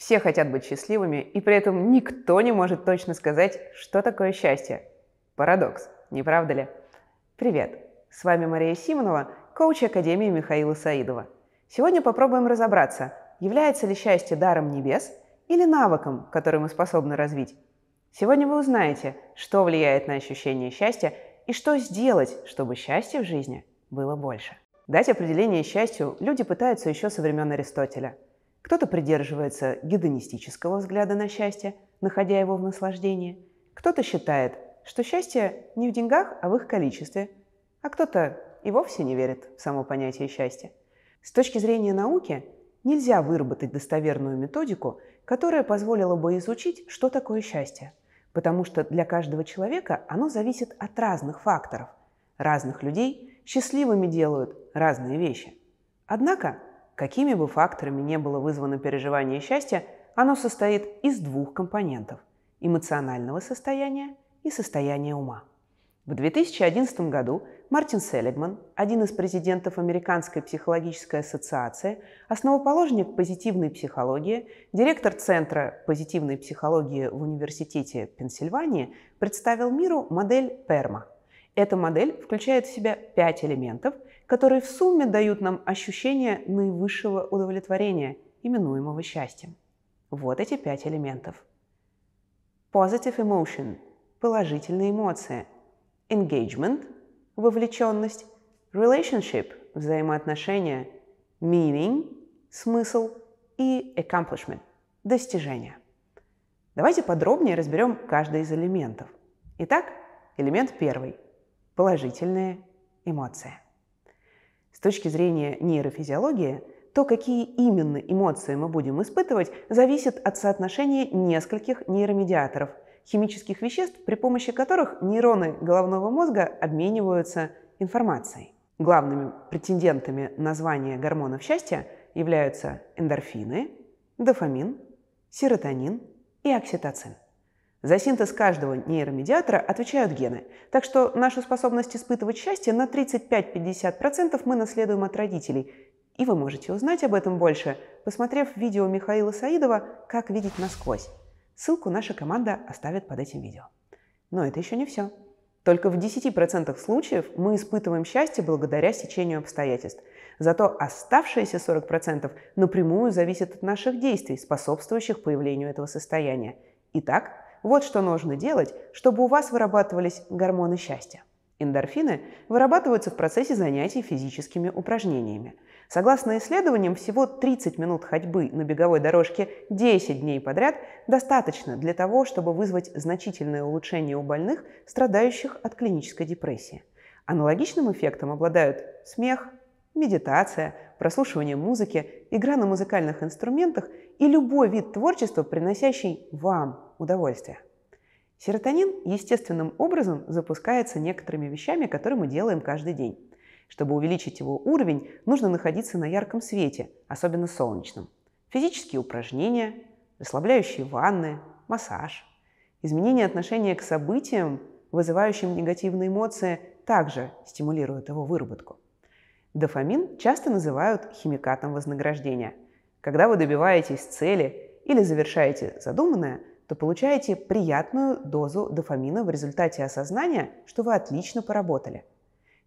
Все хотят быть счастливыми, и при этом никто не может точно сказать, что такое счастье. Парадокс, не правда ли? Привет, с вами Мария Симонова, коуч Академии Михаила Саидова. Сегодня попробуем разобраться, является ли счастье даром небес или навыком, который мы способны развить. Сегодня вы узнаете, что влияет на ощущение счастья и что сделать, чтобы счастья в жизни было больше. Дать определение счастью люди пытаются еще со времен Аристотеля – кто-то придерживается гедонистического взгляда на счастье, находя его в наслаждении. Кто-то считает, что счастье не в деньгах, а в их количестве. А кто-то и вовсе не верит в само понятие счастья. С точки зрения науки нельзя выработать достоверную методику, которая позволила бы изучить, что такое счастье. Потому что для каждого человека оно зависит от разных факторов. Разных людей счастливыми делают разные вещи. Однако Какими бы факторами не было вызвано переживание счастья, оно состоит из двух компонентов – эмоционального состояния и состояния ума. В 2011 году Мартин Селигман, один из президентов Американской психологической ассоциации, основоположник позитивной психологии, директор Центра позитивной психологии в Университете Пенсильвании, представил миру модель Перма. Эта модель включает в себя пять элементов – которые в сумме дают нам ощущение наивысшего удовлетворения, именуемого счастьем. Вот эти пять элементов. Positive emotion – положительные эмоции. Engagement – вовлеченность. Relationship – взаимоотношения. Meaning – смысл. И accomplishment – достижение. Давайте подробнее разберем каждый из элементов. Итак, элемент первый – положительные эмоции. С точки зрения нейрофизиологии, то, какие именно эмоции мы будем испытывать, зависит от соотношения нескольких нейромедиаторов, химических веществ, при помощи которых нейроны головного мозга обмениваются информацией. Главными претендентами на звание гормонов счастья являются эндорфины, дофамин, серотонин и окситоцин. За синтез каждого нейромедиатора отвечают гены, так что нашу способность испытывать счастье на 35-50% мы наследуем от родителей. И вы можете узнать об этом больше, посмотрев видео Михаила Саидова «Как видеть насквозь». Ссылку наша команда оставит под этим видео. Но это еще не все. Только в 10% случаев мы испытываем счастье благодаря сечению обстоятельств. Зато оставшиеся 40% напрямую зависят от наших действий, способствующих появлению этого состояния. Итак, вот что нужно делать, чтобы у вас вырабатывались гормоны счастья. Эндорфины вырабатываются в процессе занятий физическими упражнениями. Согласно исследованиям, всего 30 минут ходьбы на беговой дорожке 10 дней подряд достаточно для того, чтобы вызвать значительное улучшение у больных, страдающих от клинической депрессии. Аналогичным эффектом обладают смех, медитация, прослушивание музыки, игра на музыкальных инструментах и любой вид творчества, приносящий вам удовольствие. Серотонин естественным образом запускается некоторыми вещами, которые мы делаем каждый день. Чтобы увеличить его уровень, нужно находиться на ярком свете, особенно солнечном. Физические упражнения, расслабляющие ванны, массаж. Изменение отношения к событиям, вызывающим негативные эмоции, также стимулируют его выработку. Дофамин часто называют химикатом вознаграждения. Когда вы добиваетесь цели или завершаете задуманное, то получаете приятную дозу дофамина в результате осознания, что вы отлично поработали.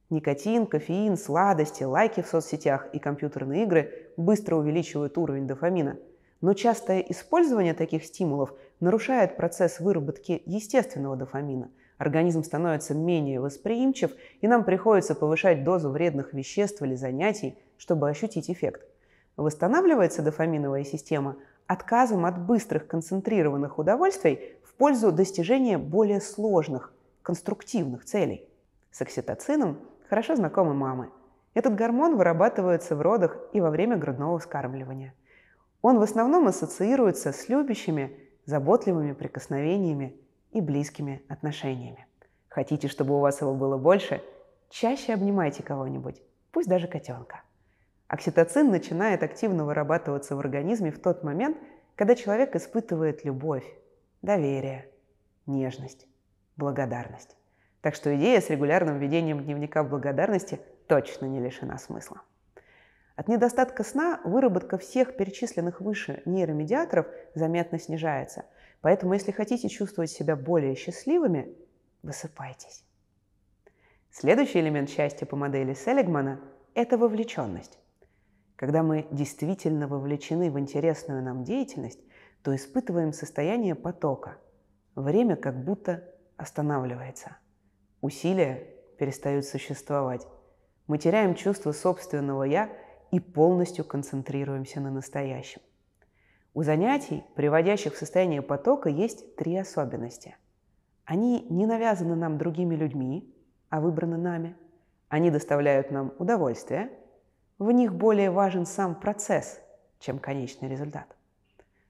Никотин, кофеин, сладости, лайки в соцсетях и компьютерные игры быстро увеличивают уровень дофамина. Но частое использование таких стимулов нарушает процесс выработки естественного дофамина. Организм становится менее восприимчив, и нам приходится повышать дозу вредных веществ или занятий, чтобы ощутить эффект. Восстанавливается дофаминовая система отказом от быстрых концентрированных удовольствий в пользу достижения более сложных, конструктивных целей. С окситоцином хорошо знакомы мамы. Этот гормон вырабатывается в родах и во время грудного вскармливания. Он в основном ассоциируется с любящими, заботливыми прикосновениями и близкими отношениями. Хотите, чтобы у вас его было больше? Чаще обнимайте кого-нибудь, пусть даже котенка. Окситоцин начинает активно вырабатываться в организме в тот момент, когда человек испытывает любовь, доверие, нежность, благодарность. Так что идея с регулярным ведением дневника благодарности точно не лишена смысла. От недостатка сна выработка всех перечисленных выше нейромедиаторов заметно снижается. Поэтому, если хотите чувствовать себя более счастливыми, высыпайтесь. Следующий элемент счастья по модели Селигмана – это вовлеченность. Когда мы действительно вовлечены в интересную нам деятельность, то испытываем состояние потока. Время как будто останавливается. Усилия перестают существовать. Мы теряем чувство собственного «я» и полностью концентрируемся на настоящем. У занятий, приводящих в состояние потока, есть три особенности. Они не навязаны нам другими людьми, а выбраны нами. Они доставляют нам удовольствие. В них более важен сам процесс, чем конечный результат.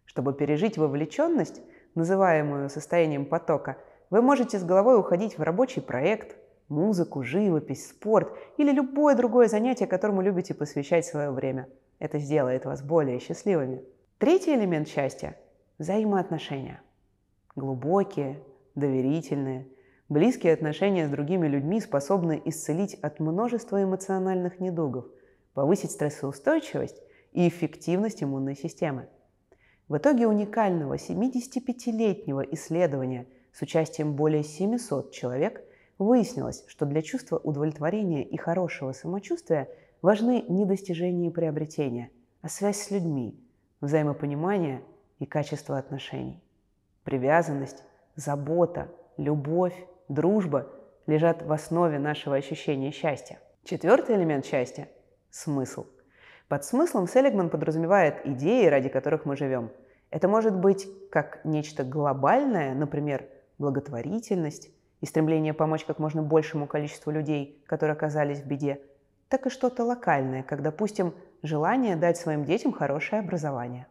Чтобы пережить вовлеченность, называемую состоянием потока, вы можете с головой уходить в рабочий проект, музыку, живопись, спорт или любое другое занятие, которому любите посвящать свое время. Это сделает вас более счастливыми. Третий элемент счастья – взаимоотношения. Глубокие, доверительные, близкие отношения с другими людьми способны исцелить от множества эмоциональных недугов, повысить стрессоустойчивость и эффективность иммунной системы. В итоге уникального 75-летнего исследования с участием более 700 человек – Выяснилось, что для чувства удовлетворения и хорошего самочувствия важны не достижения и приобретения, а связь с людьми, взаимопонимание и качество отношений. Привязанность, забота, любовь, дружба лежат в основе нашего ощущения счастья. Четвертый элемент счастья – смысл. Под смыслом Селигман подразумевает идеи, ради которых мы живем. Это может быть как нечто глобальное, например, благотворительность, и стремление помочь как можно большему количеству людей, которые оказались в беде, так и что-то локальное, как, допустим, желание дать своим детям хорошее образование.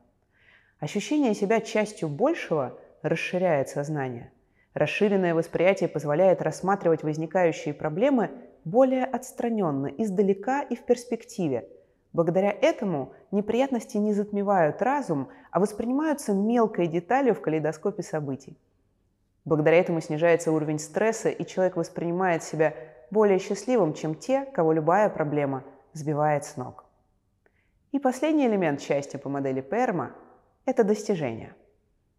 Ощущение себя частью большего расширяет сознание. Расширенное восприятие позволяет рассматривать возникающие проблемы более отстраненно, издалека и в перспективе. Благодаря этому неприятности не затмевают разум, а воспринимаются мелкой деталью в калейдоскопе событий. Благодаря этому снижается уровень стресса, и человек воспринимает себя более счастливым, чем те, кого любая проблема сбивает с ног. И последний элемент счастья по модели Перма – это достижения.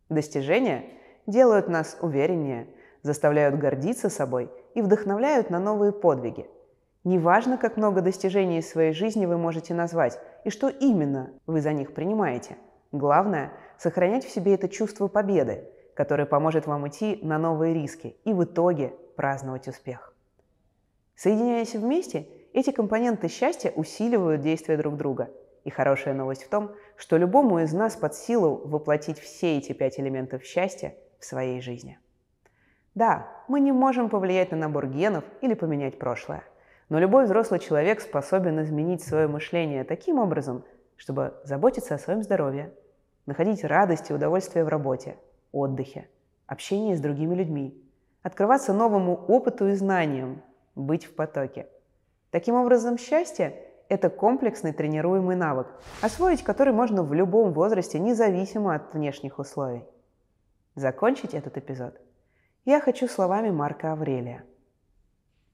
Достижения делают нас увереннее, заставляют гордиться собой и вдохновляют на новые подвиги. Неважно, как много достижений из своей жизни вы можете назвать и что именно вы за них принимаете. Главное – сохранять в себе это чувство победы – который поможет вам идти на новые риски и в итоге праздновать успех. Соединяясь вместе, эти компоненты счастья усиливают действия друг друга. И хорошая новость в том, что любому из нас под силу воплотить все эти пять элементов счастья в своей жизни. Да, мы не можем повлиять на набор генов или поменять прошлое, но любой взрослый человек способен изменить свое мышление таким образом, чтобы заботиться о своем здоровье, находить радость и удовольствие в работе – отдыхе, общении с другими людьми, открываться новому опыту и знаниям, быть в потоке. Таким образом, счастье – это комплексный тренируемый навык, освоить который можно в любом возрасте, независимо от внешних условий. Закончить этот эпизод я хочу словами Марка Аврелия.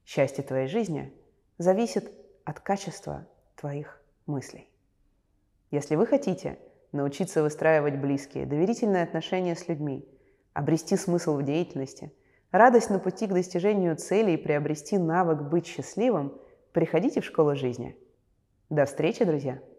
Счастье твоей жизни зависит от качества твоих мыслей. Если вы хотите – научиться выстраивать близкие, доверительные отношения с людьми, обрести смысл в деятельности, радость на пути к достижению цели и приобрести навык быть счастливым, приходите в школу жизни. До встречи, друзья!